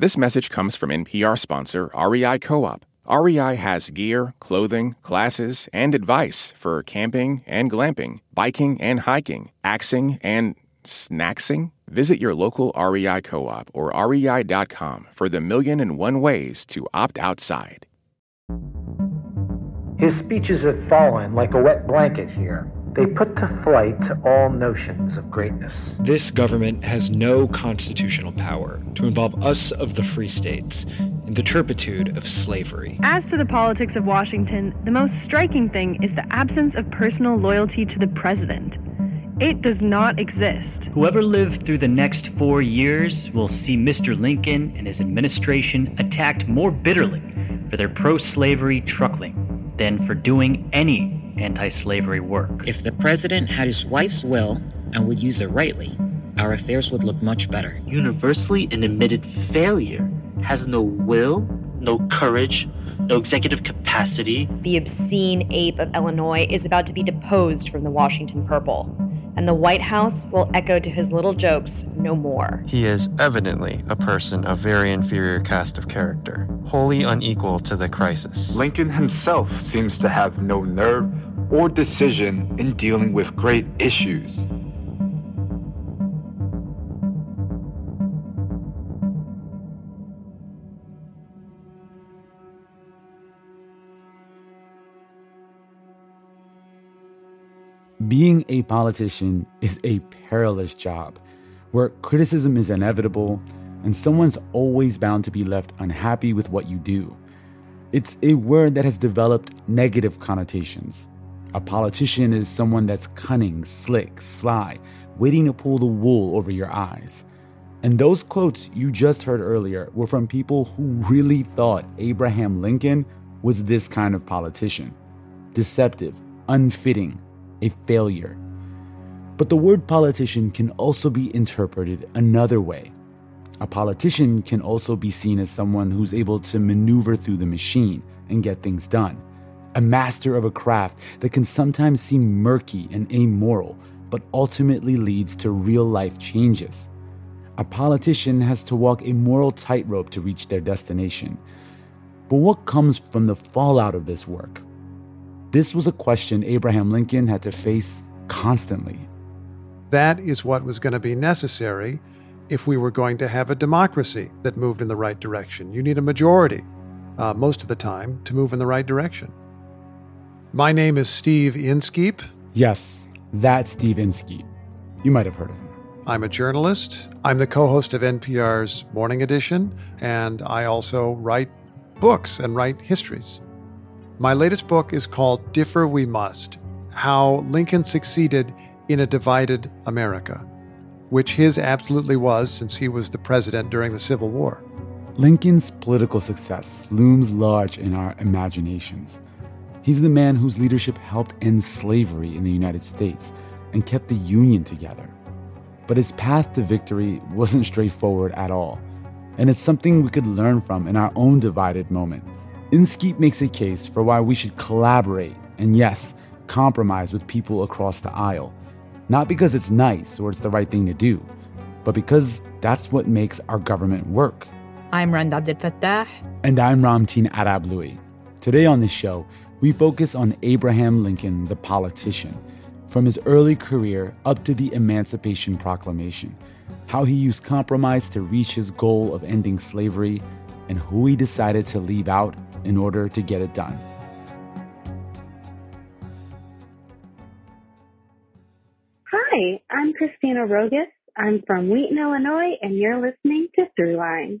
This message comes from NPR sponsor REI Co op. REI has gear, clothing, classes, and advice for camping and glamping, biking and hiking, axing and snacksing. Visit your local REI co op or rei.com for the million and one ways to opt outside. His speeches have fallen like a wet blanket here. They put to flight all notions of greatness. This government has no constitutional power to involve us of the free states in the turpitude of slavery. As to the politics of Washington, the most striking thing is the absence of personal loyalty to the president. It does not exist. Whoever lived through the next four years will see Mr. Lincoln and his administration attacked more bitterly for their pro slavery truckling than for doing any anti slavery work. If the president had his wife's will and would use it rightly, our affairs would look much better. Universally an admitted failure has no will, no courage, no executive capacity. The obscene ape of Illinois is about to be deposed from the Washington Purple, and the White House will echo to his little jokes no more. He is evidently a person of very inferior cast of character, wholly unequal to the crisis. Lincoln himself seems to have no nerve or decision in dealing with great issues. Being a politician is a perilous job where criticism is inevitable and someone's always bound to be left unhappy with what you do. It's a word that has developed negative connotations. A politician is someone that's cunning, slick, sly, waiting to pull the wool over your eyes. And those quotes you just heard earlier were from people who really thought Abraham Lincoln was this kind of politician deceptive, unfitting, a failure. But the word politician can also be interpreted another way. A politician can also be seen as someone who's able to maneuver through the machine and get things done. A master of a craft that can sometimes seem murky and amoral, but ultimately leads to real life changes. A politician has to walk a moral tightrope to reach their destination. But what comes from the fallout of this work? This was a question Abraham Lincoln had to face constantly. That is what was going to be necessary if we were going to have a democracy that moved in the right direction. You need a majority, uh, most of the time, to move in the right direction. My name is Steve Inskeep. Yes, that's Steve Inskeep. You might have heard of him. I'm a journalist. I'm the co host of NPR's Morning Edition, and I also write books and write histories. My latest book is called Differ We Must How Lincoln Succeeded in a Divided America, which his absolutely was since he was the president during the Civil War. Lincoln's political success looms large in our imaginations. He's the man whose leadership helped end slavery in the United States and kept the Union together. But his path to victory wasn't straightforward at all, and it's something we could learn from in our own divided moment. Inskeep makes a case for why we should collaborate and, yes, compromise with people across the aisle. Not because it's nice or it's the right thing to do, but because that's what makes our government work. I'm Rand Abdel Fattah. And I'm Ramtin Arablouei. Today on this show, we focus on Abraham Lincoln, the politician, from his early career up to the Emancipation Proclamation, how he used compromise to reach his goal of ending slavery, and who he decided to leave out in order to get it done. Hi, I'm Christina Rogus. I'm from Wheaton, Illinois, and you're listening to Throughline.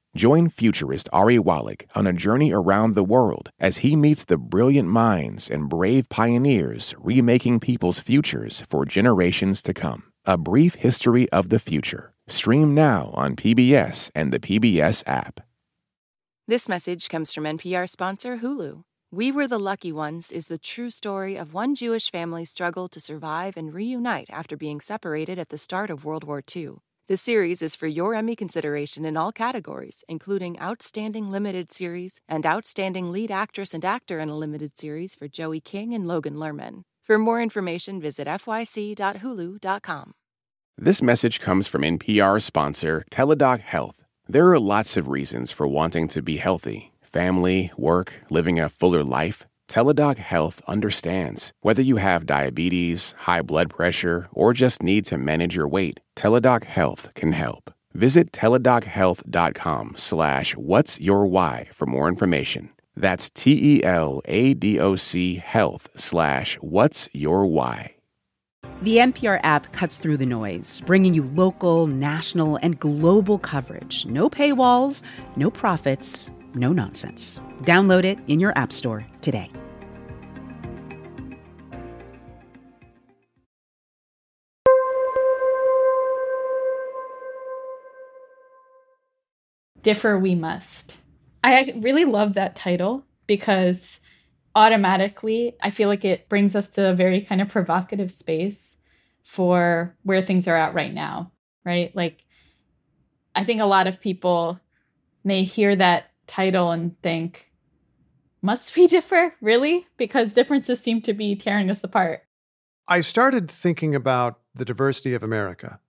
Join futurist Ari Wallach on a journey around the world as he meets the brilliant minds and brave pioneers remaking people's futures for generations to come. A Brief History of the Future. Stream now on PBS and the PBS app. This message comes from NPR sponsor Hulu. We Were the Lucky Ones is the true story of one Jewish family's struggle to survive and reunite after being separated at the start of World War II. The series is for your Emmy consideration in all categories, including Outstanding Limited Series and Outstanding Lead Actress and Actor in a Limited Series for Joey King and Logan Lerman. For more information, visit fyc.hulu.com. This message comes from NPR sponsor Teladoc Health. There are lots of reasons for wanting to be healthy family, work, living a fuller life. Teladoc Health understands. Whether you have diabetes, high blood pressure, or just need to manage your weight, Teladoc Health can help. Visit teladochealth.com slash what's your why for more information. That's T-E-L-A-D-O-C health slash what's your why. The NPR app cuts through the noise, bringing you local, national, and global coverage. No paywalls, no profits, no nonsense. Download it in your app store today. Differ We Must. I really love that title because automatically I feel like it brings us to a very kind of provocative space for where things are at right now, right? Like, I think a lot of people may hear that title and think, must we differ? Really? Because differences seem to be tearing us apart. I started thinking about the diversity of America.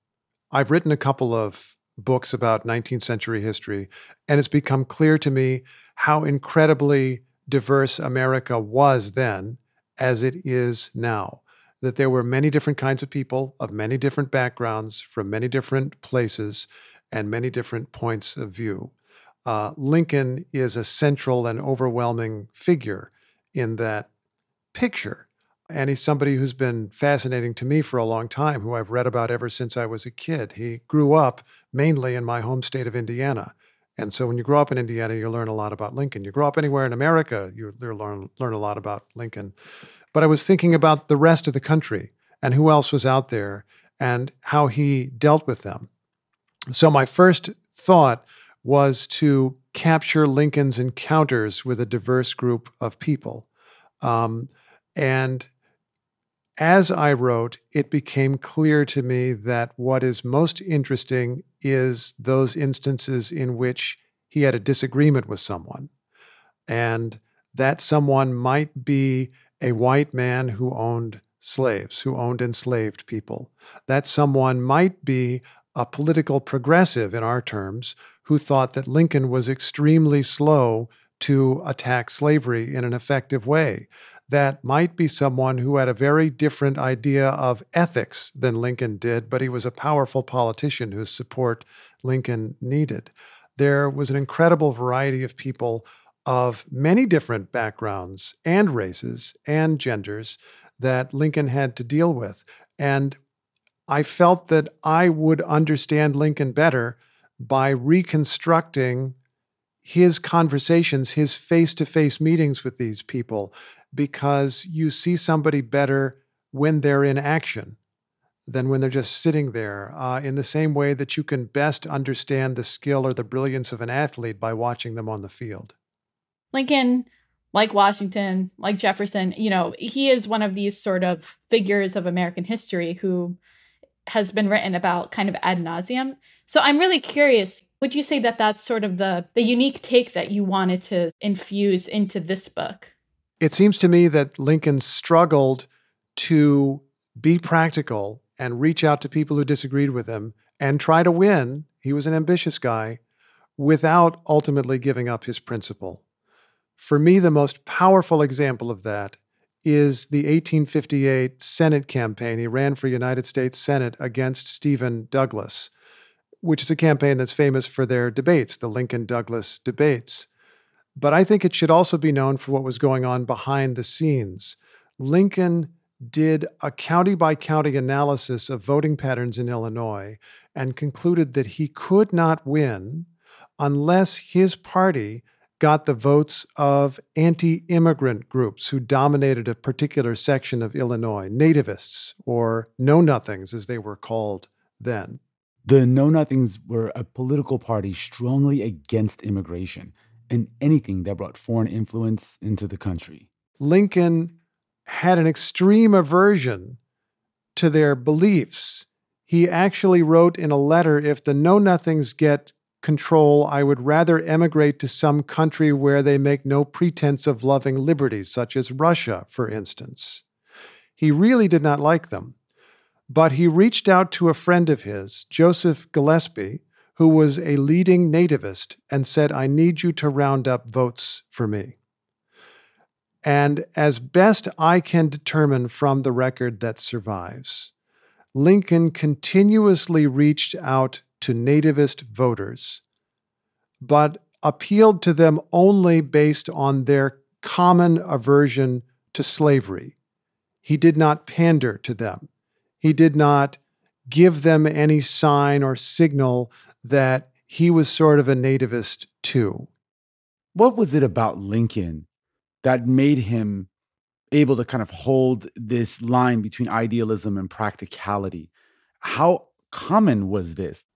I've written a couple of books about 19th century history, and it's become clear to me how incredibly diverse America was then as it is now. That there were many different kinds of people of many different backgrounds from many different places and many different points of view. Uh, Lincoln is a central and overwhelming figure in that picture. And he's somebody who's been fascinating to me for a long time, who I've read about ever since I was a kid. He grew up mainly in my home state of Indiana. And so when you grow up in Indiana, you learn a lot about Lincoln. You grow up anywhere in America, you learn, learn a lot about Lincoln. But I was thinking about the rest of the country and who else was out there and how he dealt with them. So my first thought was to capture Lincoln's encounters with a diverse group of people. Um, and as I wrote, it became clear to me that what is most interesting is those instances in which he had a disagreement with someone. And that someone might be a white man who owned slaves, who owned enslaved people. That someone might be a political progressive in our terms who thought that Lincoln was extremely slow to attack slavery in an effective way. That might be someone who had a very different idea of ethics than Lincoln did, but he was a powerful politician whose support Lincoln needed. There was an incredible variety of people of many different backgrounds and races and genders that Lincoln had to deal with. And I felt that I would understand Lincoln better by reconstructing his conversations, his face to face meetings with these people, because you see somebody better when they're in action than when they're just sitting there, uh, in the same way that you can best understand the skill or the brilliance of an athlete by watching them on the field. Lincoln, like Washington, like Jefferson, you know, he is one of these sort of figures of American history who has been written about kind of ad nauseum. So I'm really curious. Would you say that that's sort of the the unique take that you wanted to infuse into this book? It seems to me that Lincoln struggled to be practical and reach out to people who disagreed with him and try to win. He was an ambitious guy without ultimately giving up his principle. For me, the most powerful example of that is the 1858 Senate campaign. He ran for United States Senate against Stephen Douglas which is a campaign that's famous for their debates, the Lincoln Douglas debates. But I think it should also be known for what was going on behind the scenes. Lincoln did a county by county analysis of voting patterns in Illinois and concluded that he could not win unless his party got the votes of anti immigrant groups who dominated a particular section of Illinois, nativists or know nothings as they were called then. The Know Nothings were a political party strongly against immigration. and anything that brought foreign influence into the country. Lincoln had an extreme aversion to their beliefs. He actually wrote in a letter if the Know Nothings get control, I would rather emigrate to some country where they make no pretense of loving liberty, such as Russia, for instance. He really did not like them. But he reached out to a friend of his, Joseph Gillespie, who was a leading nativist, and said, I need you to round up votes for me. And as best I can determine from the record that survives, Lincoln continuously reached out to nativist voters, but appealed to them only based on their common aversion to slavery. He did not pander to them. He did not give them any sign or signal that he was sort of a nativist too. What was it about Lincoln that made him able to kind of hold this line between idealism and practicality. How common was this?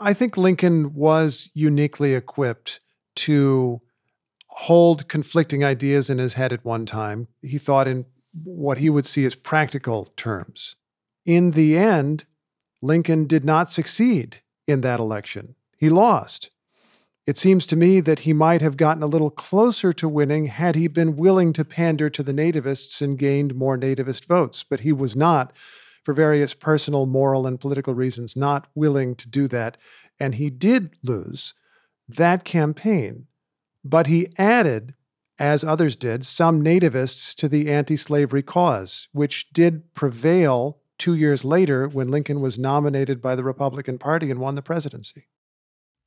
I think Lincoln was uniquely equipped to hold conflicting ideas in his head at one time. He thought in what he would see as practical terms. In the end, Lincoln did not succeed in that election. He lost. It seems to me that he might have gotten a little closer to winning had he been willing to pander to the nativists and gained more nativist votes, but he was not, for various personal, moral, and political reasons, not willing to do that. And he did lose that campaign, but he added, as others did, some nativists to the anti slavery cause, which did prevail two years later when Lincoln was nominated by the Republican Party and won the presidency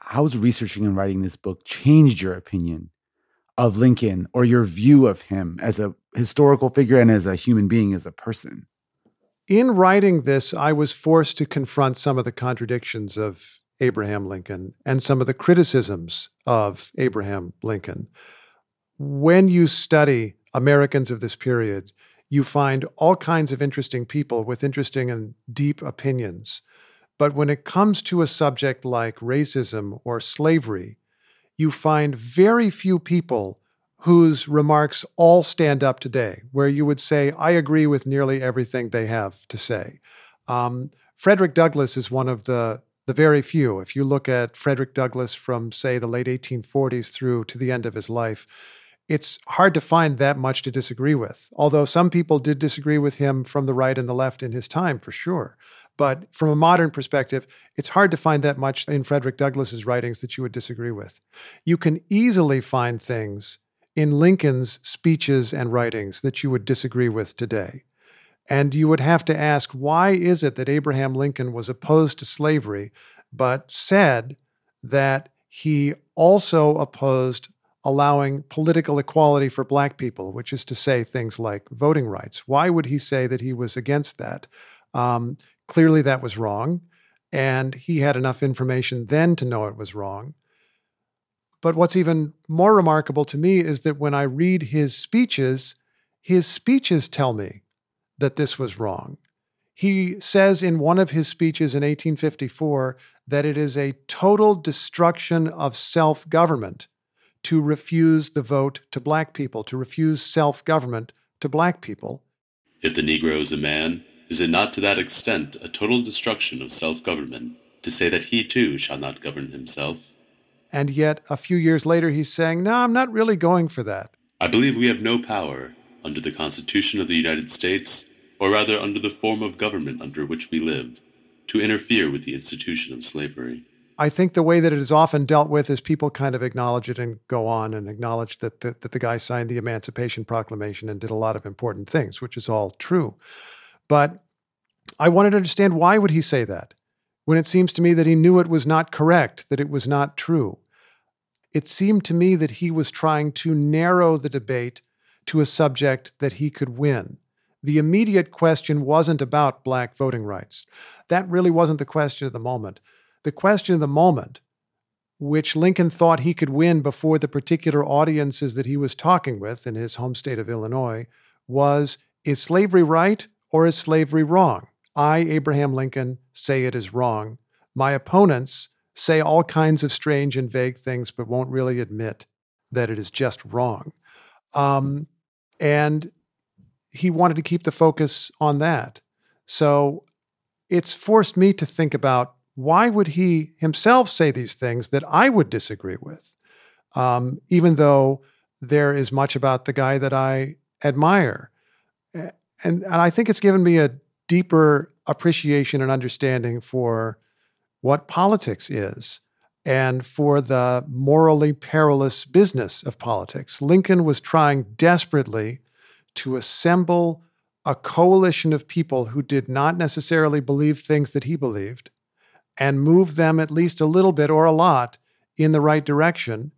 how has researching and writing this book changed your opinion of Lincoln or your view of him as a historical figure and as a human being, as a person? In writing this, I was forced to confront some of the contradictions of Abraham Lincoln and some of the criticisms of Abraham Lincoln. When you study Americans of this period, you find all kinds of interesting people with interesting and deep opinions. But when it comes to a subject like racism or slavery, you find very few people whose remarks all stand up today, where you would say, I agree with nearly everything they have to say. Um, Frederick Douglass is one of the, the very few. If you look at Frederick Douglass from, say, the late 1840s through to the end of his life, it's hard to find that much to disagree with. Although some people did disagree with him from the right and the left in his time, for sure. But from a modern perspective, it's hard to find that much in Frederick Douglass's writings that you would disagree with. You can easily find things in Lincoln's speeches and writings that you would disagree with today. And you would have to ask why is it that Abraham Lincoln was opposed to slavery, but said that he also opposed allowing political equality for black people, which is to say things like voting rights? Why would he say that he was against that? Um, Clearly, that was wrong. And he had enough information then to know it was wrong. But what's even more remarkable to me is that when I read his speeches, his speeches tell me that this was wrong. He says in one of his speeches in 1854 that it is a total destruction of self government to refuse the vote to black people, to refuse self government to black people. If the Negro is a man, is it not to that extent a total destruction of self government to say that he too shall not govern himself? And yet, a few years later, he's saying, No, I'm not really going for that. I believe we have no power, under the Constitution of the United States, or rather under the form of government under which we live, to interfere with the institution of slavery. I think the way that it is often dealt with is people kind of acknowledge it and go on and acknowledge that, that, that the guy signed the Emancipation Proclamation and did a lot of important things, which is all true. But I wanted to understand why would he say that when it seems to me that he knew it was not correct, that it was not true. It seemed to me that he was trying to narrow the debate to a subject that he could win. The immediate question wasn't about black voting rights. That really wasn't the question at the moment. The question of the moment, which Lincoln thought he could win before the particular audiences that he was talking with in his home state of Illinois, was is slavery right or is slavery wrong? I, Abraham Lincoln, say it is wrong. My opponents say all kinds of strange and vague things, but won't really admit that it is just wrong. Um, and he wanted to keep the focus on that. So it's forced me to think about why would he himself say these things that I would disagree with, um, even though there is much about the guy that I admire. And, and I think it's given me a deeper appreciation and understanding for what politics is and for the morally perilous business of politics. Lincoln was trying desperately to assemble a coalition of people who did not necessarily believe things that he believed and move them at least a little bit or a lot in the right direction.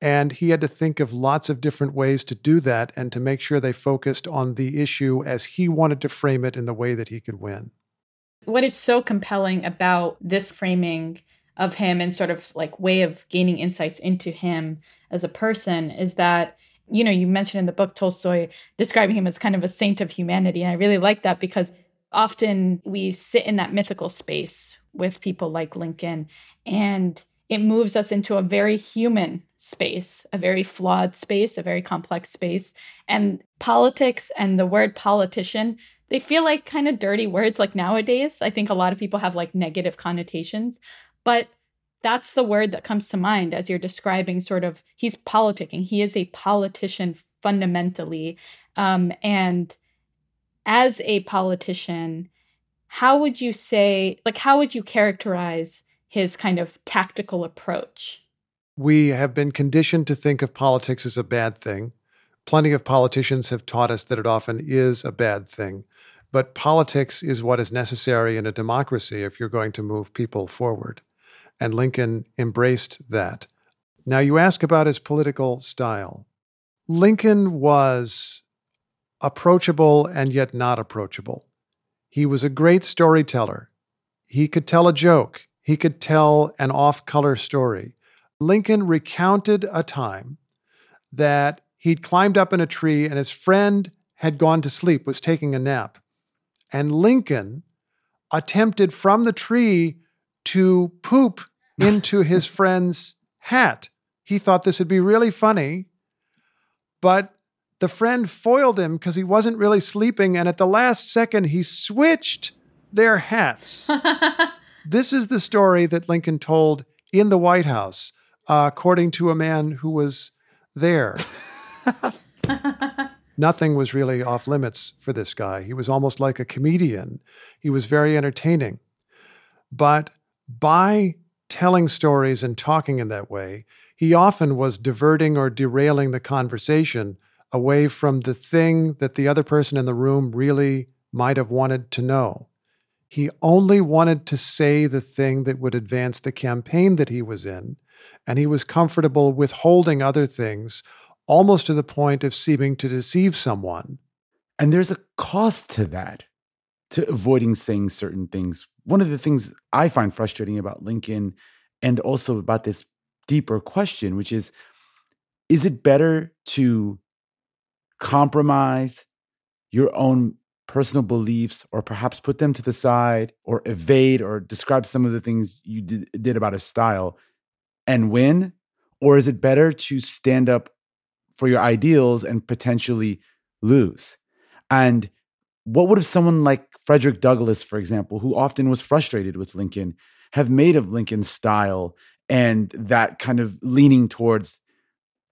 And he had to think of lots of different ways to do that and to make sure they focused on the issue as he wanted to frame it in the way that he could win. What is so compelling about this framing of him and sort of like way of gaining insights into him as a person is that you know you mentioned in the book tolstoy describing him as kind of a saint of humanity and i really like that because often we sit in that mythical space with people like lincoln and it moves us into a very human space, a very flawed space, a very complex space. And politics and the word politician, they feel like kind of dirty words like nowadays. I think a lot of people have like negative connotations. But that's the word that comes to mind as you're describing sort of he's politicking. He is a politician fundamentally. Um, and as a politician, how would you say, like, how would you characterize his kind of tactical approach? We have been conditioned to think of politics as a bad thing. Plenty of politicians have taught us that it often is a bad thing. But politics is what is necessary in a democracy if you're going to move people forward and Lincoln embraced that. Now, you ask about his political style. Lincoln was approachable and yet not approachable. He was a great storyteller. He could tell a joke, he could tell an off color story. Lincoln recounted a time that he'd climbed up in a tree and his friend had gone to sleep, was taking a nap. And Lincoln attempted from the tree to poop into his friend's hat. He thought this would be really funny, but the friend foiled him because he wasn't really sleeping. And at the last second, he switched their hats. this is the story that Lincoln told in the White House, uh, according to a man who was there. Nothing was really off limits for this guy. He was almost like a comedian. He was very entertaining. But by telling stories and talking in that way, he often was diverting or derailing the conversation away from the thing that the other person in the room really might have wanted to know. He only wanted to say the thing that would advance the campaign that he was in, and he was comfortable withholding other things, almost to the point of seeming to deceive someone. And there's a cost to that, to avoiding saying certain things one of the things I find frustrating about Lincoln and also about this deeper question, which is is it better to compromise your own personal beliefs or perhaps put them to the side or evade or describe some of the things you did, did about a style and win? Or is it better to stand up for your ideals and potentially lose? And what would have someone like Frederick Douglass, for example, who often was frustrated with Lincoln, have made of Lincoln's style and that kind of leaning towards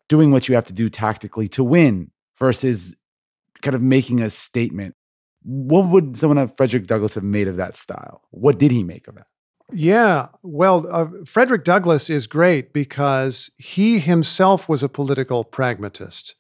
doing what you have to do tactically to win versus kind of making a statement? What would someone like Frederick Douglass have made of that style? What did he make of that? Yeah, well, uh, Frederick Douglass is great because he himself was a political pragmatist.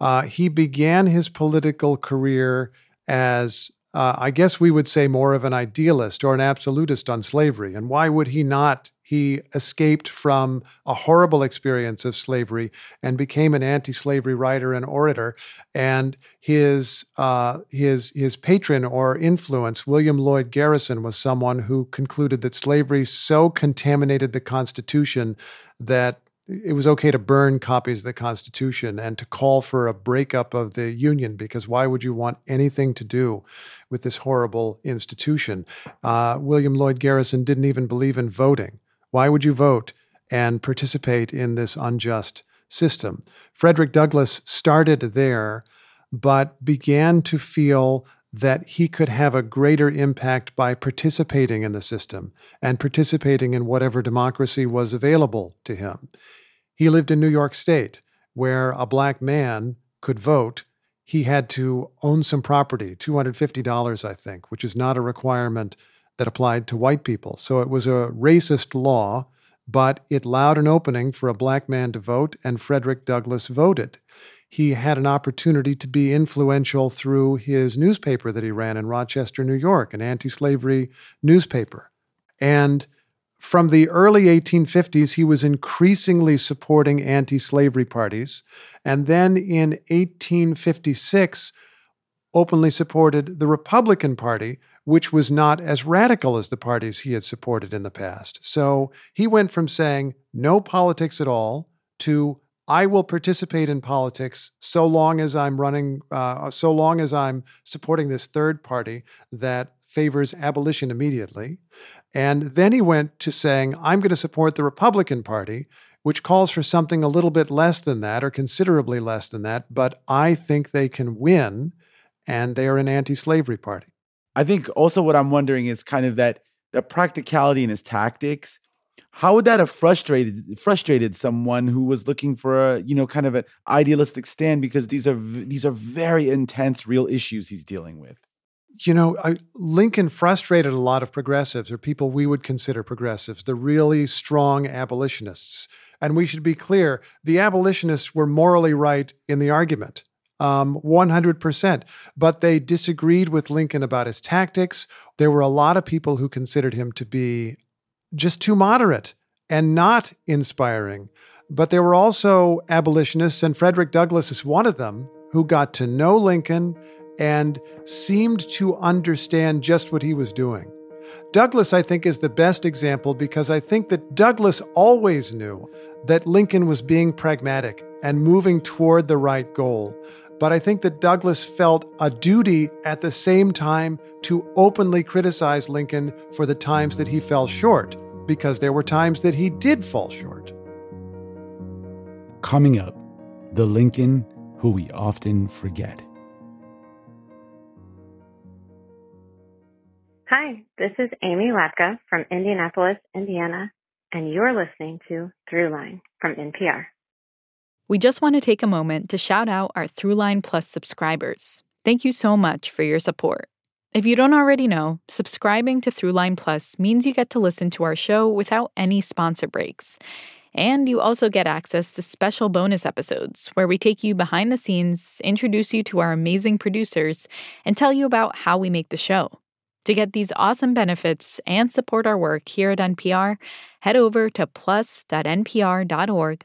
Uh, he began his political career as uh, I guess we would say more of an idealist or an absolutist on slavery. And why would he not? He escaped from a horrible experience of slavery and became an anti-slavery writer and orator. And his uh, his his patron or influence, William Lloyd Garrison, was someone who concluded that slavery so contaminated the Constitution that it was okay to burn copies of the Constitution and to call for a breakup of the Union because why would you want anything to do with this horrible institution? Uh, William Lloyd Garrison didn't even believe in voting. Why would you vote and participate in this unjust system. Frederick Douglass started there, but began to feel that he could have a greater impact by participating in the system and participating in whatever democracy was available to him. He lived in New York State, where a black man could vote. He had to own some property, $250, I think, which is not a requirement that applied to white people. So it was a racist law, but it allowed an opening for a black man to vote, and Frederick Douglass voted he had an opportunity to be influential through his newspaper that he ran in Rochester, New York, an anti slavery newspaper. And from the early 1850s, he was increasingly supporting anti slavery parties. And then in 1856, openly supported the Republican Party, which was not as radical as the parties he had supported in the past. So he went from saying no politics at all to I will participate in politics so long as I'm running, uh, so long as I'm supporting this third party that favors abolition immediately. And then he went to saying, I'm going to support the Republican Party, which calls for something a little bit less than that or considerably less than that, but I think they can win, and they are an anti slavery party. I think also what I'm wondering is kind of that the practicality in his tactics. How would that have frustrated frustrated someone who was looking for a you know kind of an idealistic stand because these are these are very intense real issues he's dealing with? You know I, lincoln frustrated a lot of progressives or people we would consider progressives the really strong abolitionists. And we should be clear the abolitionists were morally right in the argument um, 100%. But they disagreed with Lincoln about his tactics. There were a lot of people who considered him to be just too moderate and not inspiring. But there were also abolitionists, and Frederick Douglass is one of them, who got to know Lincoln and seemed to understand just what he was doing. Douglass, I think, is the best example because I think that Douglass always knew that Lincoln was being pragmatic and moving toward the right goal. But I think that Douglass felt a duty at the same time to openly criticize Lincoln for the times that he fell short, because there were times that he did fall short. Coming up, the Lincoln who we often forget. Hi, this is Amy Latka from Indianapolis, Indiana, and you're listening to Throughline from NPR. We just want to take a moment to shout out our Throughline Plus subscribers. Thank you so much for your support. If you don't already know, subscribing to Throughline Plus means you get to listen to our show without any sponsor breaks. And you also get access to special bonus episodes where we take you behind the scenes, introduce you to our amazing producers, and tell you about how we make the show. To get these awesome benefits and support our work here at NPR, head over to plus.npr.org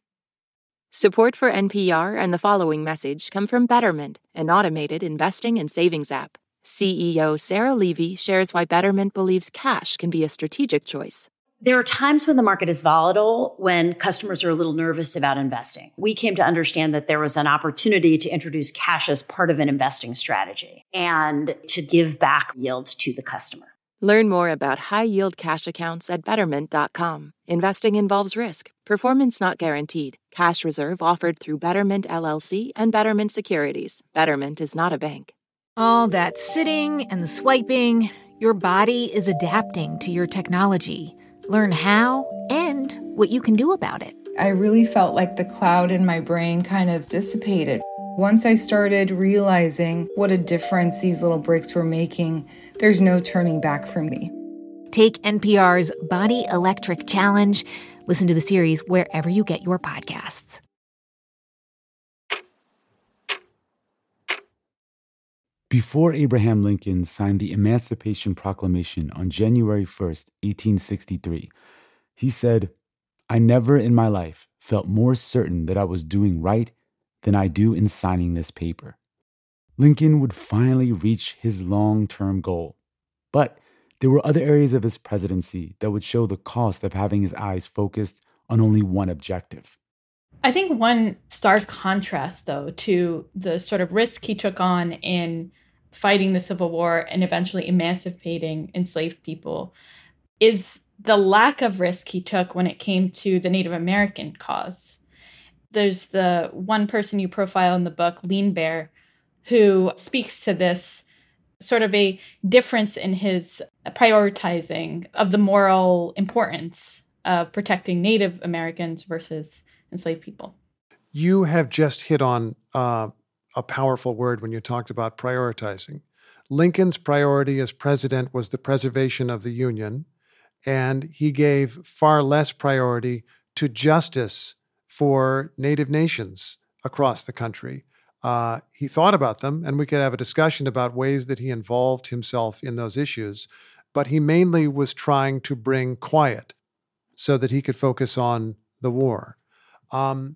Support for NPR and the following message come from Betterment, an automated investing and savings app. CEO Sarah Levy shares why Betterment believes cash can be a strategic choice. There are times when the market is volatile, when customers are a little nervous about investing. We came to understand that there was an opportunity to introduce cash as part of an investing strategy and to give back yields to the customer. Learn more about high yield cash accounts at betterment.com. Investing involves risk, performance not guaranteed. Cash reserve offered through Betterment LLC and Betterment Securities. Betterment is not a bank. All that sitting and swiping, your body is adapting to your technology. Learn how and what you can do about it. I really felt like the cloud in my brain kind of dissipated. Once I started realizing what a difference these little breaks were making, there's no turning back for me. Take NPR's Body Electric Challenge. Listen to the series wherever you get your podcasts. Before Abraham Lincoln signed the Emancipation Proclamation on January 1st, 1863, he said, I never in my life felt more certain that I was doing right than I do in signing this paper. Lincoln would finally reach his long term goal. But there were other areas of his presidency that would show the cost of having his eyes focused on only one objective. I think one stark contrast, though, to the sort of risk he took on in fighting the Civil War and eventually emancipating enslaved people is the lack of risk he took when it came to the Native American cause. There's the one person you profile in the book, Lean Bear, who speaks to this sort of a difference in his prioritizing of the moral importance of protecting Native Americans versus enslaved people. You have just hit on uh, a powerful word when you talked about prioritizing. Lincoln's priority as president was the preservation of the Union, and he gave far less priority to justice for Native nations across the country. Uh, he thought about them, and we could have a discussion about ways that he involved himself in those issues, but he mainly was trying to bring quiet so that he could focus on the war. Um,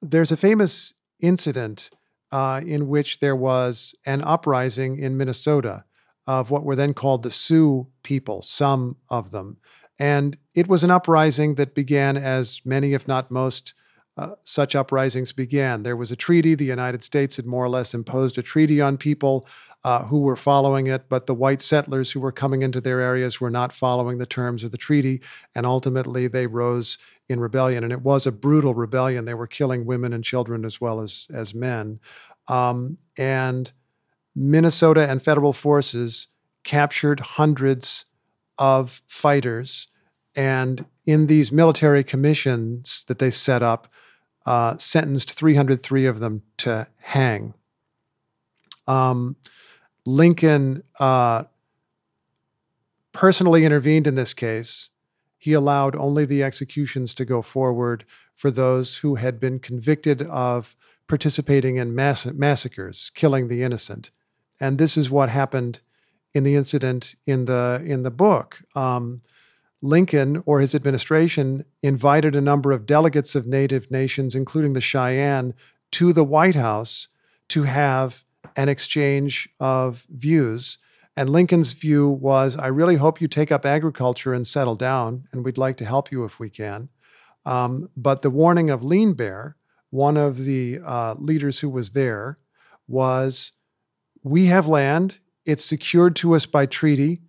there's a famous incident uh, in which there was an uprising in Minnesota of what were then called the Sioux people, some of them. And it was an uprising that began as many, if not most, uh, such uprisings began. There was a treaty. The United States had more or less imposed a treaty on people uh, who were following it, but the white settlers who were coming into their areas were not following the terms of the treaty. And ultimately, they rose in rebellion. And it was a brutal rebellion. They were killing women and children as well as, as men. Um, and Minnesota and federal forces captured hundreds of fighters. And in these military commissions that they set up, uh, sentenced 303 of them to hang. Um, Lincoln uh, personally intervened in this case. He allowed only the executions to go forward for those who had been convicted of participating in mass- massacres, killing the innocent. And this is what happened in the incident in the in the book. Um, Lincoln or his administration invited a number of delegates of native nations, including the Cheyenne, to the White House to have an exchange of views. And Lincoln's view was I really hope you take up agriculture and settle down, and we'd like to help you if we can. Um, but the warning of Lean Bear, one of the uh, leaders who was there, was we have land, it's secured to us by treaty,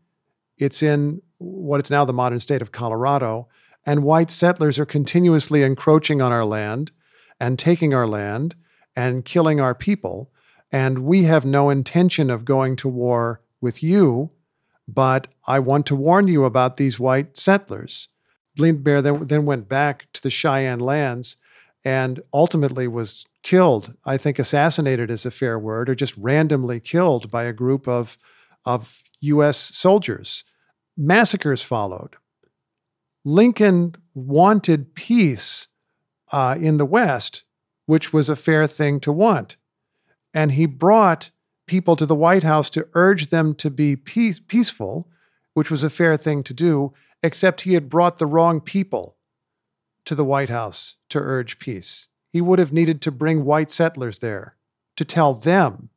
it's in what is now the modern state of Colorado, and white settlers are continuously encroaching on our land and taking our land and killing our people. And we have no intention of going to war with you, but I want to warn you about these white settlers. Bear then, then went back to the Cheyenne lands and ultimately was killed. I think assassinated is a fair word, or just randomly killed by a group of, of U.S. soldiers. Massacres followed. Lincoln wanted peace uh, in the West, which was a fair thing to want. And he brought people to the White House to urge them to be peace, peaceful, which was a fair thing to do, except he had brought the wrong people to the White House to urge peace. He would have needed to bring white settlers there to tell them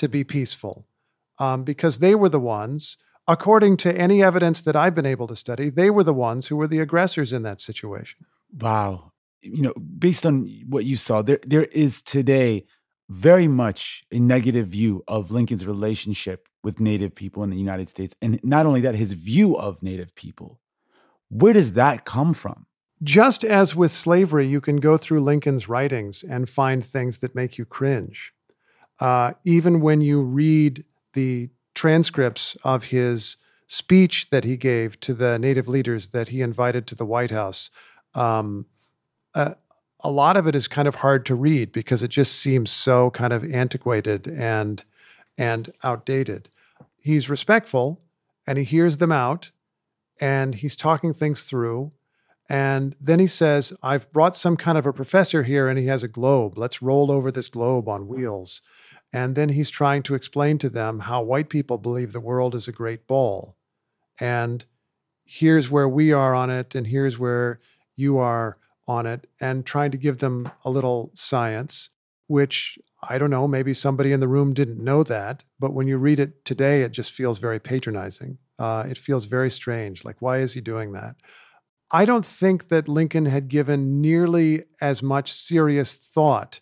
to be peaceful um, because they were the ones, according to any evidence that I've been able to study, they were the ones who were the aggressors in that situation. Wow. You know, based on what you saw, there there is today very much a negative view of Lincoln's relationship with Native people in the United States. And not only that, his view of Native people. Where does that come from? Just as with slavery, you can go through Lincoln's writings and find things that make you cringe. Uh, even when you read the transcripts of his speech that he gave to the Native leaders that he invited to the White House, um, uh, a lot of it is kind of hard to read because it just seems so kind of antiquated and and outdated. He's respectful and he hears them out and he's talking things through. And then he says, I've brought some kind of a professor here and he has a globe. Let's roll over this globe on wheels. And then he's trying to explain to them how white people believe the world is a great ball. And here's where we are on it, and here's where you are on it, and trying to give them a little science, which I don't know, maybe somebody in the room didn't know that, but when you read it today, it just feels very patronizing. Uh, it feels very strange. Like, why is he doing that? I don't think that Lincoln had given nearly as much serious thought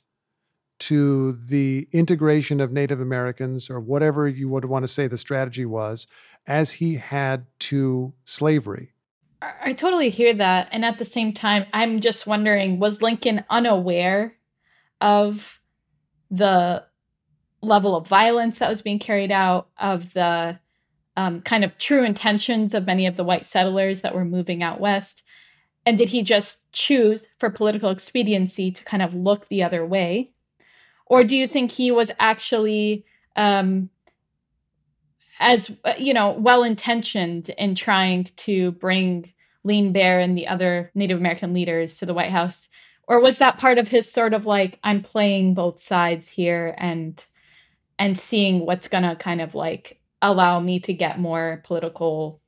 to the integration of Native Americans or whatever you would want to say the strategy was as he had to slavery. I totally hear that. And at the same time, I'm just wondering was Lincoln unaware of the level of violence that was being carried out, of the um, kind of true intentions of many of the white settlers that were moving out west? And did he just choose for political expediency to kind of look the other way? Or do you think he was actually um, as uh, you know well intentioned in trying to bring Lean Bear and the other Native American leaders to the White House or was that part of his sort of like i'm playing both sides here and and seeing what's gonna kind of like allow me to get more political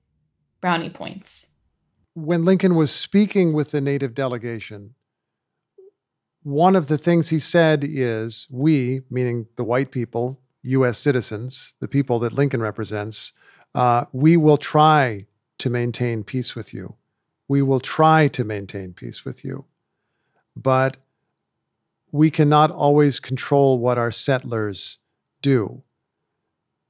brownie points. When lincoln was speaking with the native delegation one of the things he said is we meaning the white people us citizens the people that lincoln represents uh, we will try to maintain peace with you. We will try to maintain peace with you. But we cannot always control what our settlers do.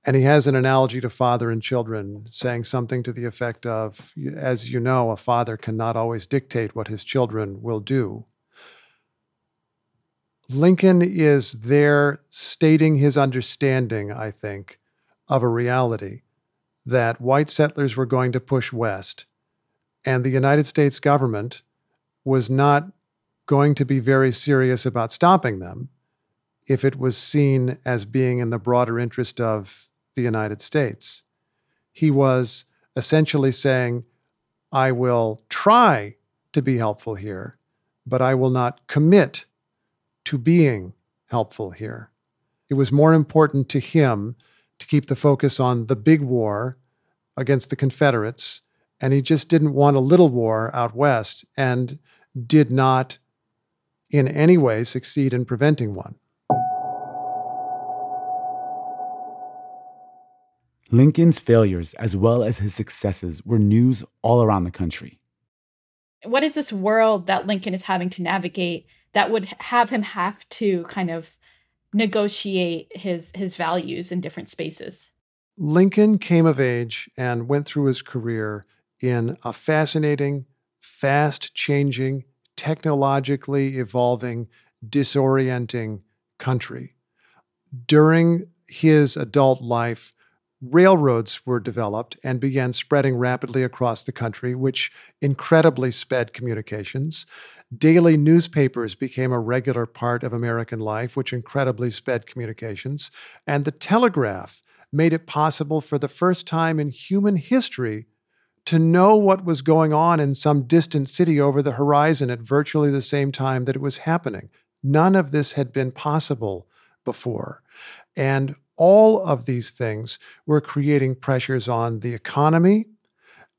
And he has an analogy to father and children, saying something to the effect of, as you know, a father cannot always dictate what his children will do. Lincoln is there stating his understanding, I think, of a reality that white settlers were going to push west, and the United States government was not going to be very serious about stopping them if it was seen as being in the broader interest of the United States. He was essentially saying, I will try to be helpful here, but I will not commit to being helpful here. It was more important to him to keep the focus on the big war against the Confederates, and he just didn't want a little war out west and did not in any way succeed in preventing one. Lincoln's failures, as well as his successes, were news all around the country. What is this world that Lincoln is having to navigate that would have him have to kind of negotiate his his values in different spaces? Lincoln came of age and went through his career in a fascinating, fast changing, technologically evolving, disorienting country. During his adult life, railroads were developed and began spreading rapidly across the country, which incredibly sped communications. Daily newspapers became a regular part of American life, which incredibly sped communications. And the telegraph made it possible for the first time in human history to know what was going on in some distant city over the horizon at virtually the same time that it was happening. None of this had been possible before. And all of these things were creating pressures on the economy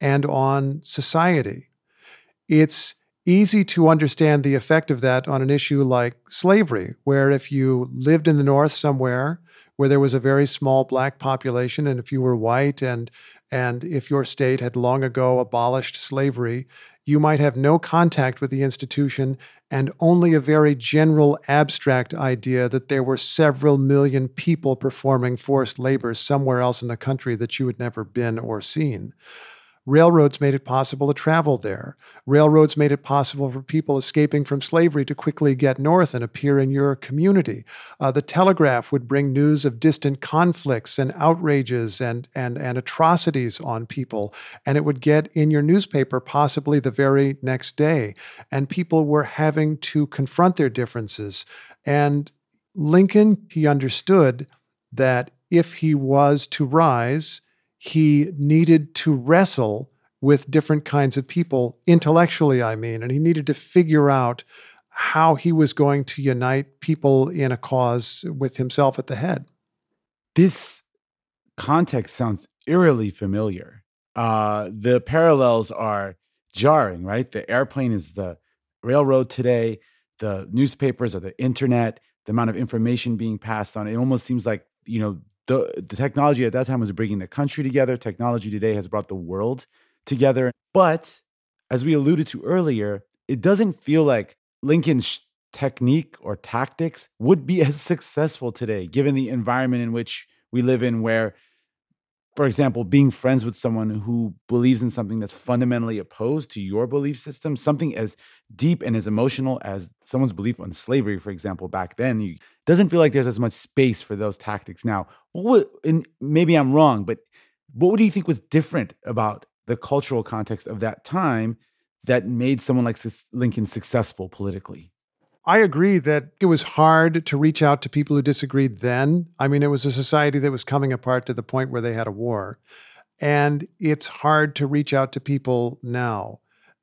and on society. It's easy to understand the effect of that on an issue like slavery, where if you lived in the North somewhere where there was a very small black population, and if you were white and and if your state had long ago abolished slavery, you might have no contact with the institution and only a very general abstract idea that there were several million people performing forced labor somewhere else in the country that you had never been or seen. Railroads made it possible to travel there. Railroads made it possible for people escaping from slavery to quickly get north and appear in your community. Uh, the telegraph would bring news of distant conflicts and outrages and, and, and atrocities on people, and it would get in your newspaper possibly the very next day. And people were having to confront their differences. And Lincoln, he understood that if he was to rise, he needed to wrestle with different kinds of people, intellectually, I mean, and he needed to figure out how he was going to unite people in a cause with himself at the head. This context sounds eerily familiar. Uh, the parallels are jarring, right? The airplane is the railroad today, the newspapers are the internet, the amount of information being passed on. It almost seems like, you know, the, the technology at that time was bringing the country together. Technology today has brought the world together. But as we alluded to earlier, it doesn't feel like Lincoln's technique or tactics would be as successful today, given the environment in which we live in, where for example, being friends with someone who believes in something that's fundamentally opposed to your belief system, something as deep and as emotional as someone's belief on slavery, for example, back then, you, doesn't feel like there's as much space for those tactics now. What and maybe I'm wrong, but what do you think was different about the cultural context of that time that made someone like Lincoln successful politically? I agree that it was hard to reach out to people who disagreed then. I mean, it was a society that was coming apart to the point where they had a war. And it's hard to reach out to people now.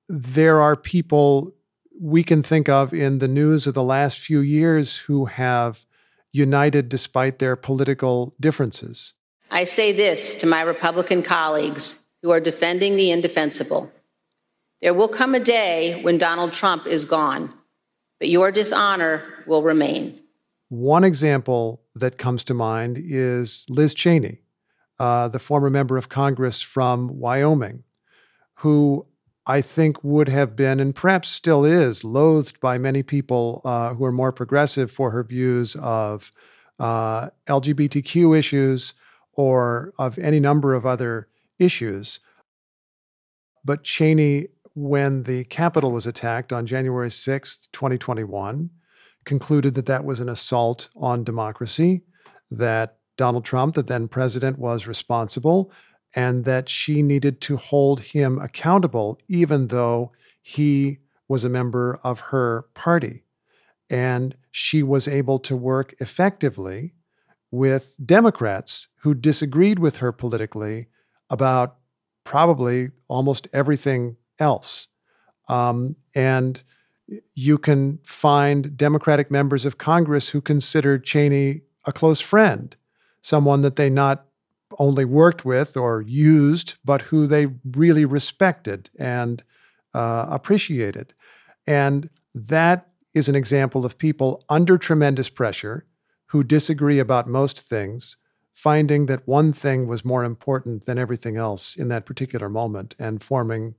There are people we can think of in the news of the last few years who have united despite their political differences. I say this to my Republican colleagues who are defending the indefensible. There will come a day when Donald Trump is gone but your dishonor will remain. One example that comes to mind is Liz Cheney, uh, the former member of Congress from Wyoming, who I think would have been, and perhaps still is, loathed by many people uh, who are more progressive for her views of uh, LGBTQ issues or of any number of other issues. But Cheney when the Capitol was attacked on January 6th, 2021, concluded that that was an assault on democracy, that Donald Trump, the then president, was responsible, and that she needed to hold him accountable, even though he was a member of her party. And she was able to work effectively with Democrats who disagreed with her politically about probably almost everything else. Um, and you can find Democratic members of Congress who consider Cheney a close friend, someone that they not only worked with or used, but who they really respected and uh, appreciated. And that is an example of people under tremendous pressure who disagree about most things, finding that one thing was more important than everything else in that particular moment and forming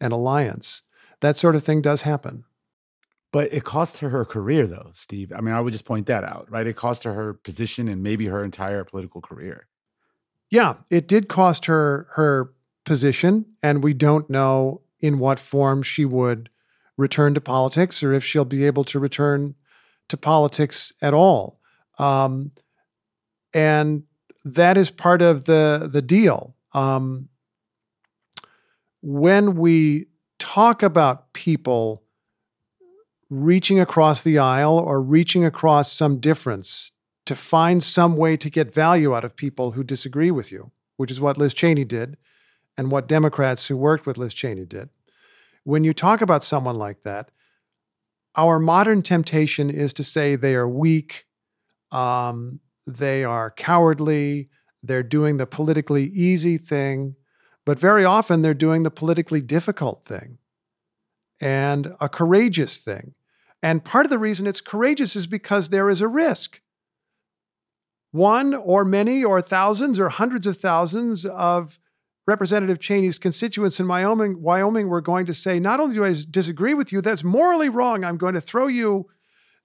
an alliance. That sort of thing does happen. But it cost her her career, though, Steve. I mean, I would just point that out, right? It cost her her position and maybe her entire political career. Yeah, it did cost her her position, and we don't know in what form she would return to politics or if she'll be able to return to politics at all. Um, and that is part of the the deal. Um, when we talk about people reaching across the aisle or reaching across some difference to find some way to get value out of people who disagree with you, which is what Liz Cheney did and what Democrats who worked with Liz Cheney did. When you talk about someone like that, our modern temptation is to say they are weak, um, they are cowardly, they're doing the politically easy thing. But very often they're doing the politically difficult thing and a courageous thing. And part of the reason it's courageous is because there is a risk. One or many or thousands or hundreds of thousands of Representative Cheney's constituents in Wyoming, Wyoming were going to say, not only do I disagree with you, that's morally wrong. I'm going to throw you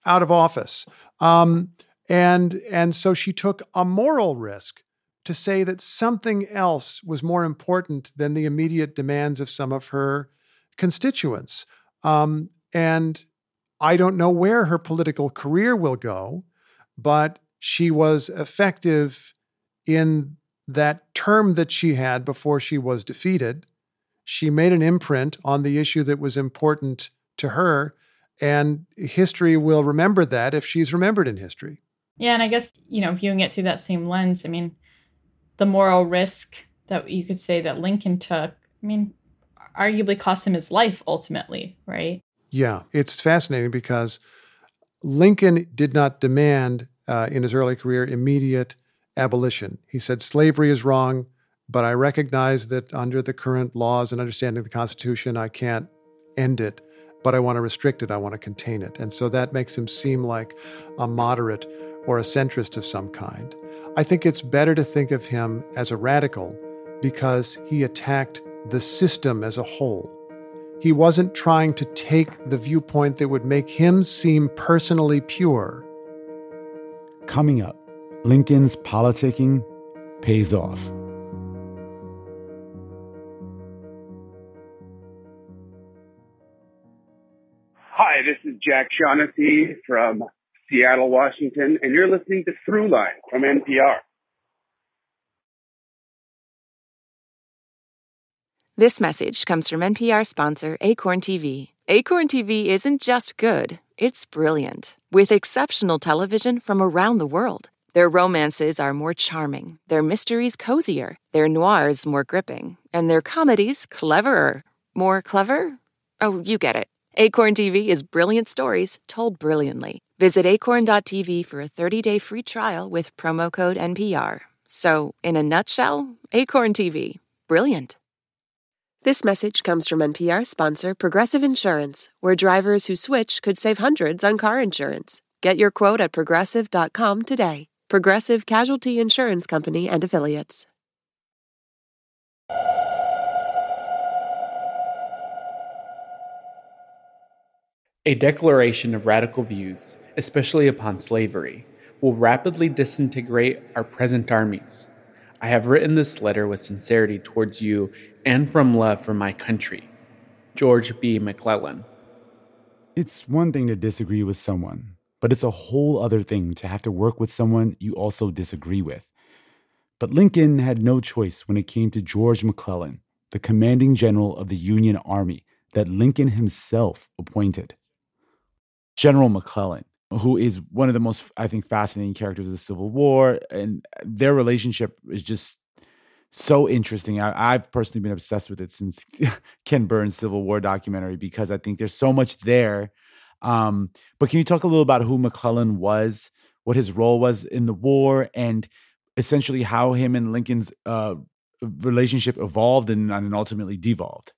out of office. Um, and, and so she took a moral risk to say that something else was more important than the immediate demands of some of her constituents. Um, and I don't know where her political career will go, but she was effective in that term that she had before she was defeated. She made an imprint on the issue that was important to her, and history will remember that if she's remembered in history. Yeah, and I guess, you know, viewing it through that same lens, I mean, the moral risk that you could say that Lincoln took, I mean, arguably cost him his life ultimately, right? Yeah, it's fascinating because Lincoln did not demand uh, in his early career immediate abolition. He said slavery is wrong, but I recognize that under the current laws and understanding of the Constitution, I can't end it, but I want to restrict it, I want to contain it. And so that makes him seem like a moderate or a centrist of some kind. I think it's better to think of him as a radical because he attacked the system as a whole. He wasn't trying to take the viewpoint that would make him seem personally pure. Coming up, Lincoln's politicking pays off. Hi, this is Jack Shaughnessy from Seattle, Washington, and you're listening to Throughline from NPR. This message comes from NPR sponsor Acorn TV. Acorn TV isn't just good, it's brilliant, with exceptional television from around the world. Their romances are more charming, their mysteries cozier, their noirs more gripping, and their comedies cleverer. More clever? Oh, you get it. Acorn TV is brilliant stories told brilliantly. Visit acorn.tv for a 30-day free trial with promo code NPR. So, in a nutshell, Acorn TV. Brilliant. This message comes from NPR sponsor Progressive Insurance, where drivers who switch could save hundreds on car insurance. Get your quote at progressive.com today. Progressive Casualty Insurance Company and Affiliates. A declaration of radical views, especially upon slavery, will rapidly disintegrate our present armies. I have written this letter with sincerity towards you and from love for my country. George B. McClellan. It's one thing to disagree with someone, but it's a whole other thing to have to work with someone you also disagree with. But Lincoln had no choice when it came to George McClellan, the commanding general of the Union Army that Lincoln himself appointed. General McClellan, who is one of the most, I think, fascinating characters of the Civil War. And their relationship is just so interesting. I, have personally been obsessed with it since Ken Burns' Civil War documentary because I think there's so much there. Um, but can you talk a little about who McClellan was, what his role was in the war, and essentially how him and Lincoln's uh, relationship evolved and, and ultimately devolved?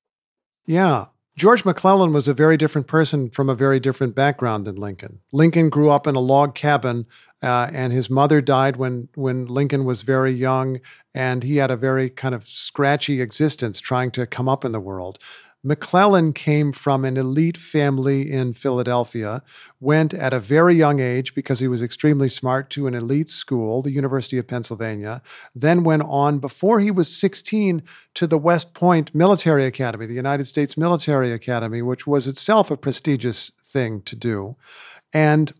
Yeah. George McClellan was a very different person from a very different background than Lincoln. Lincoln grew up in a log cabin, uh, and his mother died when when Lincoln was very young, and he had a very kind of scratchy existence trying to come up in the world. McClellan came from an elite family in Philadelphia, went at a very young age because he was extremely smart to an elite school, the University of Pennsylvania, then went on before he was 16 to the West Point Military Academy, the United States Military Academy, which was itself a prestigious thing to do. And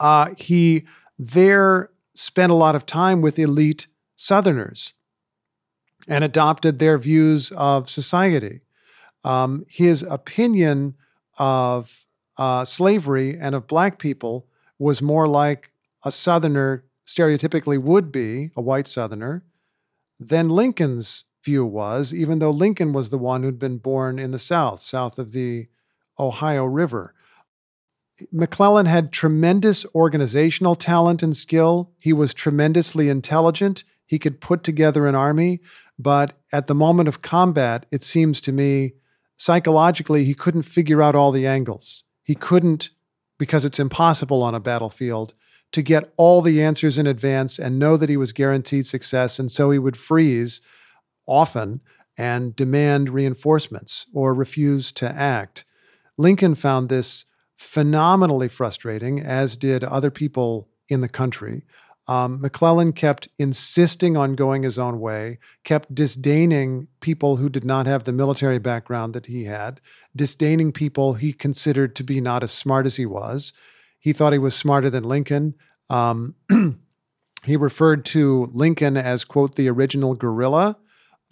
uh, he there spent a lot of time with elite Southerners and adopted their views of society um, his opinion of uh, slavery and of black people was more like a Southerner stereotypically would be, a white Southerner, than Lincoln's view was, even though Lincoln was the one who'd been born in the South, south of the Ohio River. McClellan had tremendous organizational talent and skill. He was tremendously intelligent. He could put together an army. But at the moment of combat, it seems to me psychologically, he couldn't figure out all the angles. He couldn't, because it's impossible on a battlefield, to get all the answers in advance and know that he was guaranteed success. And so he would freeze often and demand reinforcements or refuse to act. Lincoln found this phenomenally frustrating, as did other people in the country. Um, McClellan kept insisting on going his own way, kept disdaining people who did not have the military background that he had, disdaining people he considered to be not as smart as he was. He thought he was smarter than Lincoln. Um, he referred to Lincoln as, quote, the original gorilla,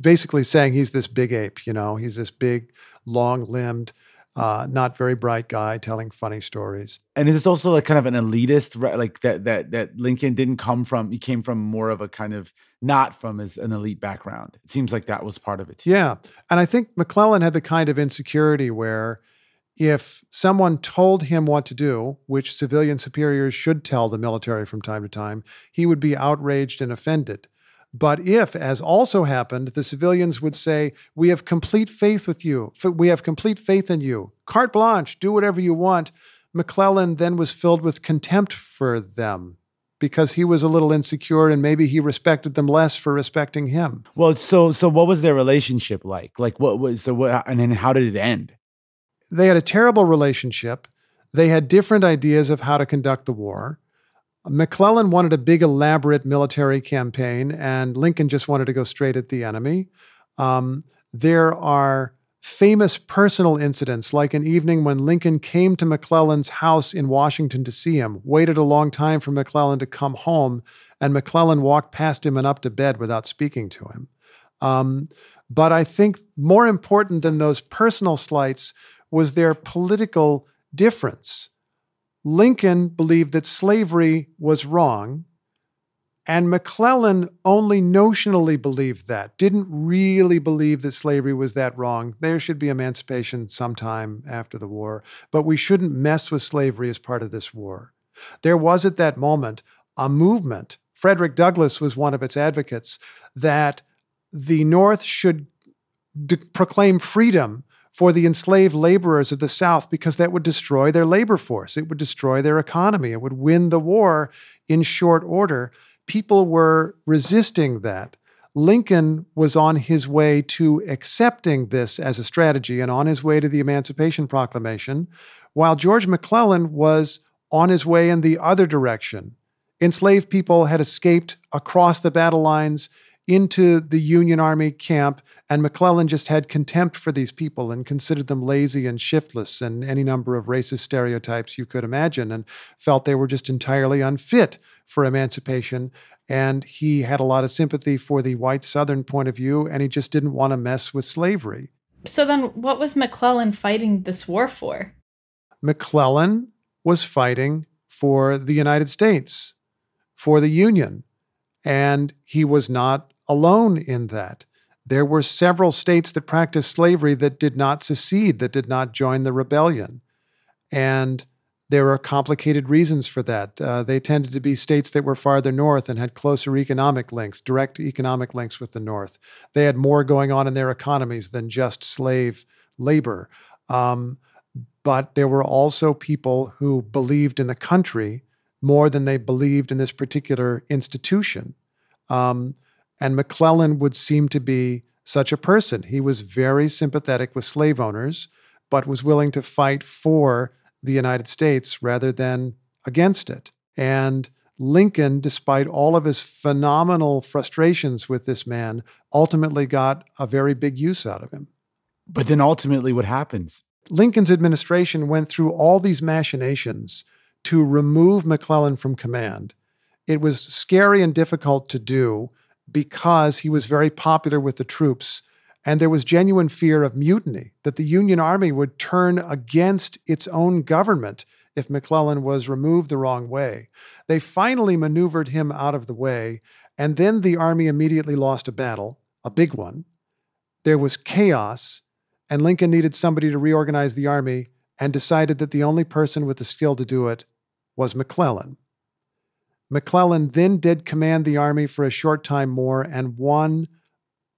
basically saying he's this big ape, you know, he's this big, long limbed, uh, not very bright guy telling funny stories. And is this also like kind of an elitist, like that that that Lincoln didn't come from? He came from more of a kind of not from his an elite background. It seems like that was part of it. Too. Yeah, and I think McClellan had the kind of insecurity where if someone told him what to do, which civilian superiors should tell the military from time to time, he would be outraged and offended. But if, as also happened, the civilians would say, We have complete faith with you, we have complete faith in you, carte blanche, do whatever you want, McClellan then was filled with contempt for them because he was a little insecure and maybe he respected them less for respecting him. Well, so so what was their relationship like? Like what was so what and then how did it end? They had a terrible relationship. They had different ideas of how to conduct the war. McClellan wanted a big, elaborate military campaign, and Lincoln just wanted to go straight at the enemy. Um, there are famous personal incidents, like an evening when Lincoln came to McClellan's house in Washington to see him, waited a long time for McClellan to come home, and McClellan walked past him and up to bed without speaking to him. Um, but I think more important than those personal slights was their political difference. Lincoln believed that slavery was wrong, and McClellan only notionally believed that, didn't really believe that slavery was that wrong. There should be emancipation sometime after the war, but we shouldn't mess with slavery as part of this war. There was at that moment a movement, Frederick Douglass was one of its advocates, that the North should de- proclaim freedom for the enslaved laborers of the South because that would destroy their labor force. It would destroy their economy. It would win the war in short order people were resisting that. Lincoln was on his way to accepting this as a strategy and on his way to the Emancipation Proclamation, while George McClellan was on his way in the other direction. Enslaved people had escaped across the battle lines into the Union Army camp, and McClellan just had contempt for these people and considered them lazy and shiftless and any number of racist stereotypes you could imagine, and felt they were just entirely unfit for emancipation. And he had a lot of sympathy for the white Southern point of view, and he just didn't want to mess with slavery. So then, what was McClellan fighting this war for? McClellan was fighting for the United States, for the Union. And he was not alone in that. There were several states that practiced slavery that did not secede, that did not join the rebellion. And there are complicated reasons for that. Uh, they tended to be states that were farther north and had closer economic links, direct economic links with the North. They had more going on in their economies than just slave labor. Um, but there were also people who believed in the country more than they believed in this particular institution. Um, and McClellan would seem to be such a person. He was very sympathetic with slave owners, but was willing to fight for the United States rather than against it. And Lincoln, despite all of his phenomenal frustrations with this man, ultimately got a very big use out of him. But then ultimately, what happens? Lincoln's administration went through all these machinations to remove McClellan from command. It was scary and difficult to do because he was very popular with the troops and there was genuine fear of mutiny, that the Union Army would turn against its own government if McClellan was removed the wrong way. They finally maneuvered him out of the way, and then the Army immediately lost a battle, a big one. There was chaos, and Lincoln needed somebody to reorganize the Army and decided that the only person with the skill to do it was McClellan. McClellan then did command the Army for a short time more and won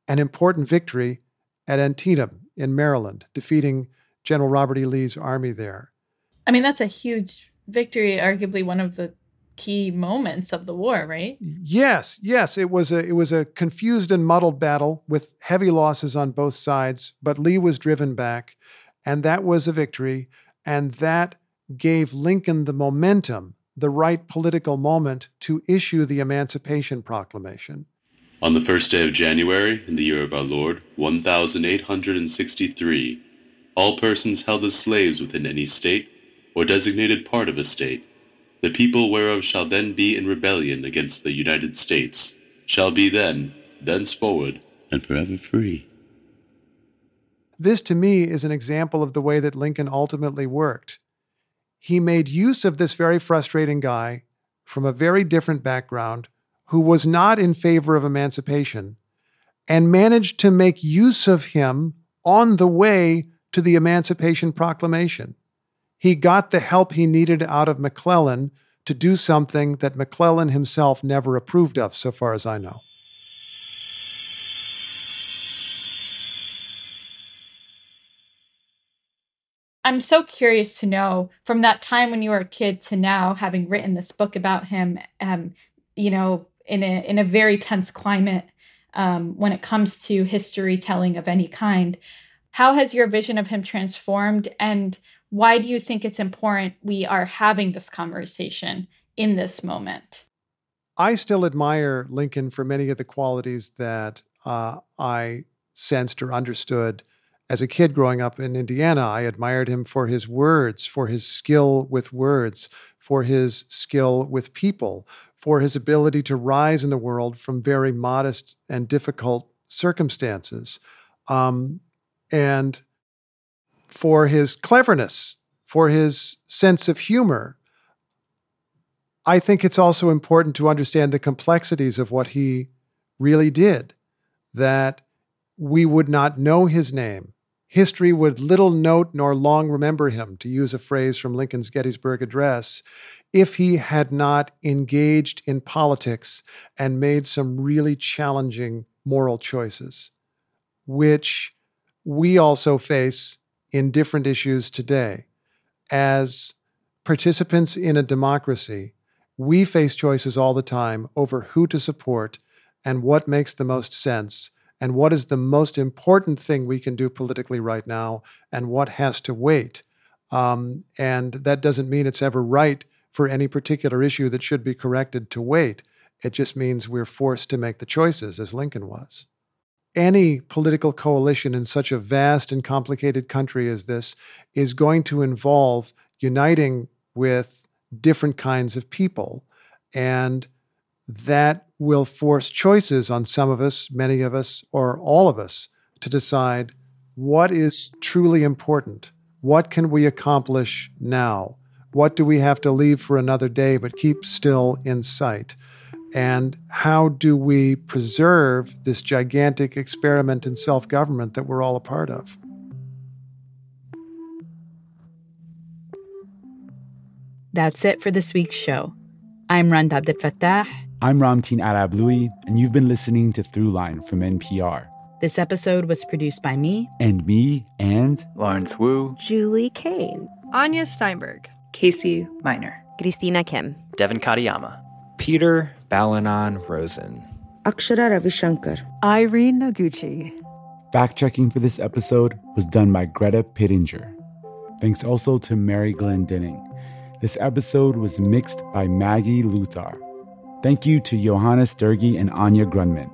an important victory at Antietam in Maryland, defeating General Robert E. Lee's army there. I mean, that's a huge victory, arguably one of the key moments of the war, right? Yes, yes, it was a it was a confused and muddled battle with heavy losses on both sides, but Lee was driven back, and that was a victory, and that gave Lincoln the momentum, the right political moment to issue the Emancipation Proclamation. On the first day of January, in the year of our Lord, one thousand eight hundred and sixty-three, all persons held as slaves within any state, or designated part of a state, the people whereof shall then be in rebellion against the United States, shall be then, thenceforward, and forever free. This to me is an example of the way that Lincoln ultimately worked. He made use of this very frustrating guy from a very different background who was not in favor of emancipation and managed to make use of him on the way to the Emancipation Proclamation. He got the help he needed out of McClellan to do something that McClellan himself never approved of, so far as I know. I'm so curious to know from that time when you were a kid to now, having written this book about him, um, you know, in a in a very tense climate um, when it comes to history telling of any kind. How has your vision of him transformed, and why do you think it's important we are having this conversation in this moment? I still admire Lincoln for many of the qualities that uh, I sensed or understood as a kid growing up in Indiana, I admired him for his words, for his skill with words, for his skill with people, for his ability to rise in the world from very modest and difficult circumstances, um, and for his cleverness, for his sense of humor. I think it's also important to understand the complexities of what he really did, that we would not know his name History would little note nor long remember him, to use a phrase from Lincoln's Gettysburg Address, if he had not engaged in politics and made some really challenging moral choices, which we also face in different issues today. As participants in a democracy, we face choices all the time over who to support and what makes the most sense and what is the most important thing we can do politically right now and what has to wait. Um, and that doesn't mean it's ever right for any particular issue that should be corrected to wait. It just means we're forced to make the choices, as Lincoln was. Any political coalition in such a vast and complicated country as this is going to involve uniting with different kinds of people. And that will force choices on some of us, many of us, or all of us to decide what is truly important. What can we accomplish now? What do we have to leave for another day but keep still in sight? And how do we preserve this gigantic experiment in self government that we're all a part of? That's it for this week's show. I'm Rund Abdelfatah. I'm Ramtin Arablouei, and you've been listening to Throughline from NPR. This episode was produced by me. And me, and Lawrence Wu. Julie Caine. Anya Steinberg. Casey Miner. Christina Kim. Devin Katayama. Peter Balonon Rosen. Akshara Ravishankar. Irene Noguchi. Fact checking for this episode was done by Greta Pittenger. Thanks also to Mary Glenn Denning. This episode was mixed by Maggie Luthar. Thank you to Johannes Doerge and Anya Grundmann.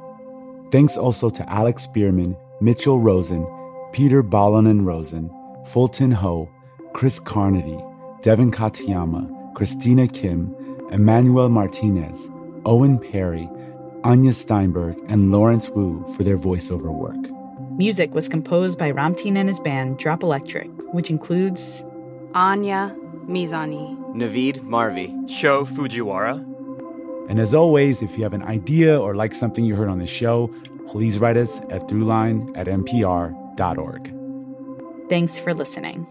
Thanks also to Alex Bierman, Mitchell Rosen, Peter Balonon Rosen, Fulton Ho, Chris Carnady, Devin Katayama, Christina Kim, Emmanuel Martinez, Owen Perry, Anya Steinberg, and Lawrence Wu for their voiceover work. Music was composed by Ramtin and his band Drop Electric, which includes Anya Mizani, Navid Marvi, Sho Fujiwara, and as always, if you have an idea or like something you heard on the show, please write us at throughline at npr.org. Thanks for listening.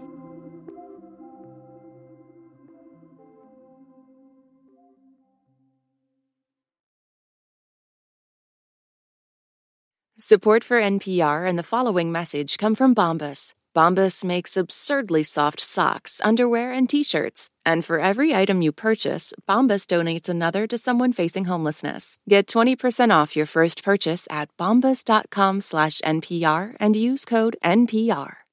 Support for NPR and the following message come from Bombas. Bombas makes absurdly soft socks, underwear, and t-shirts. And for every item you purchase, Bombas donates another to someone facing homelessness. Get 20% off your first purchase at bombas.com slash NPR and use code NPR.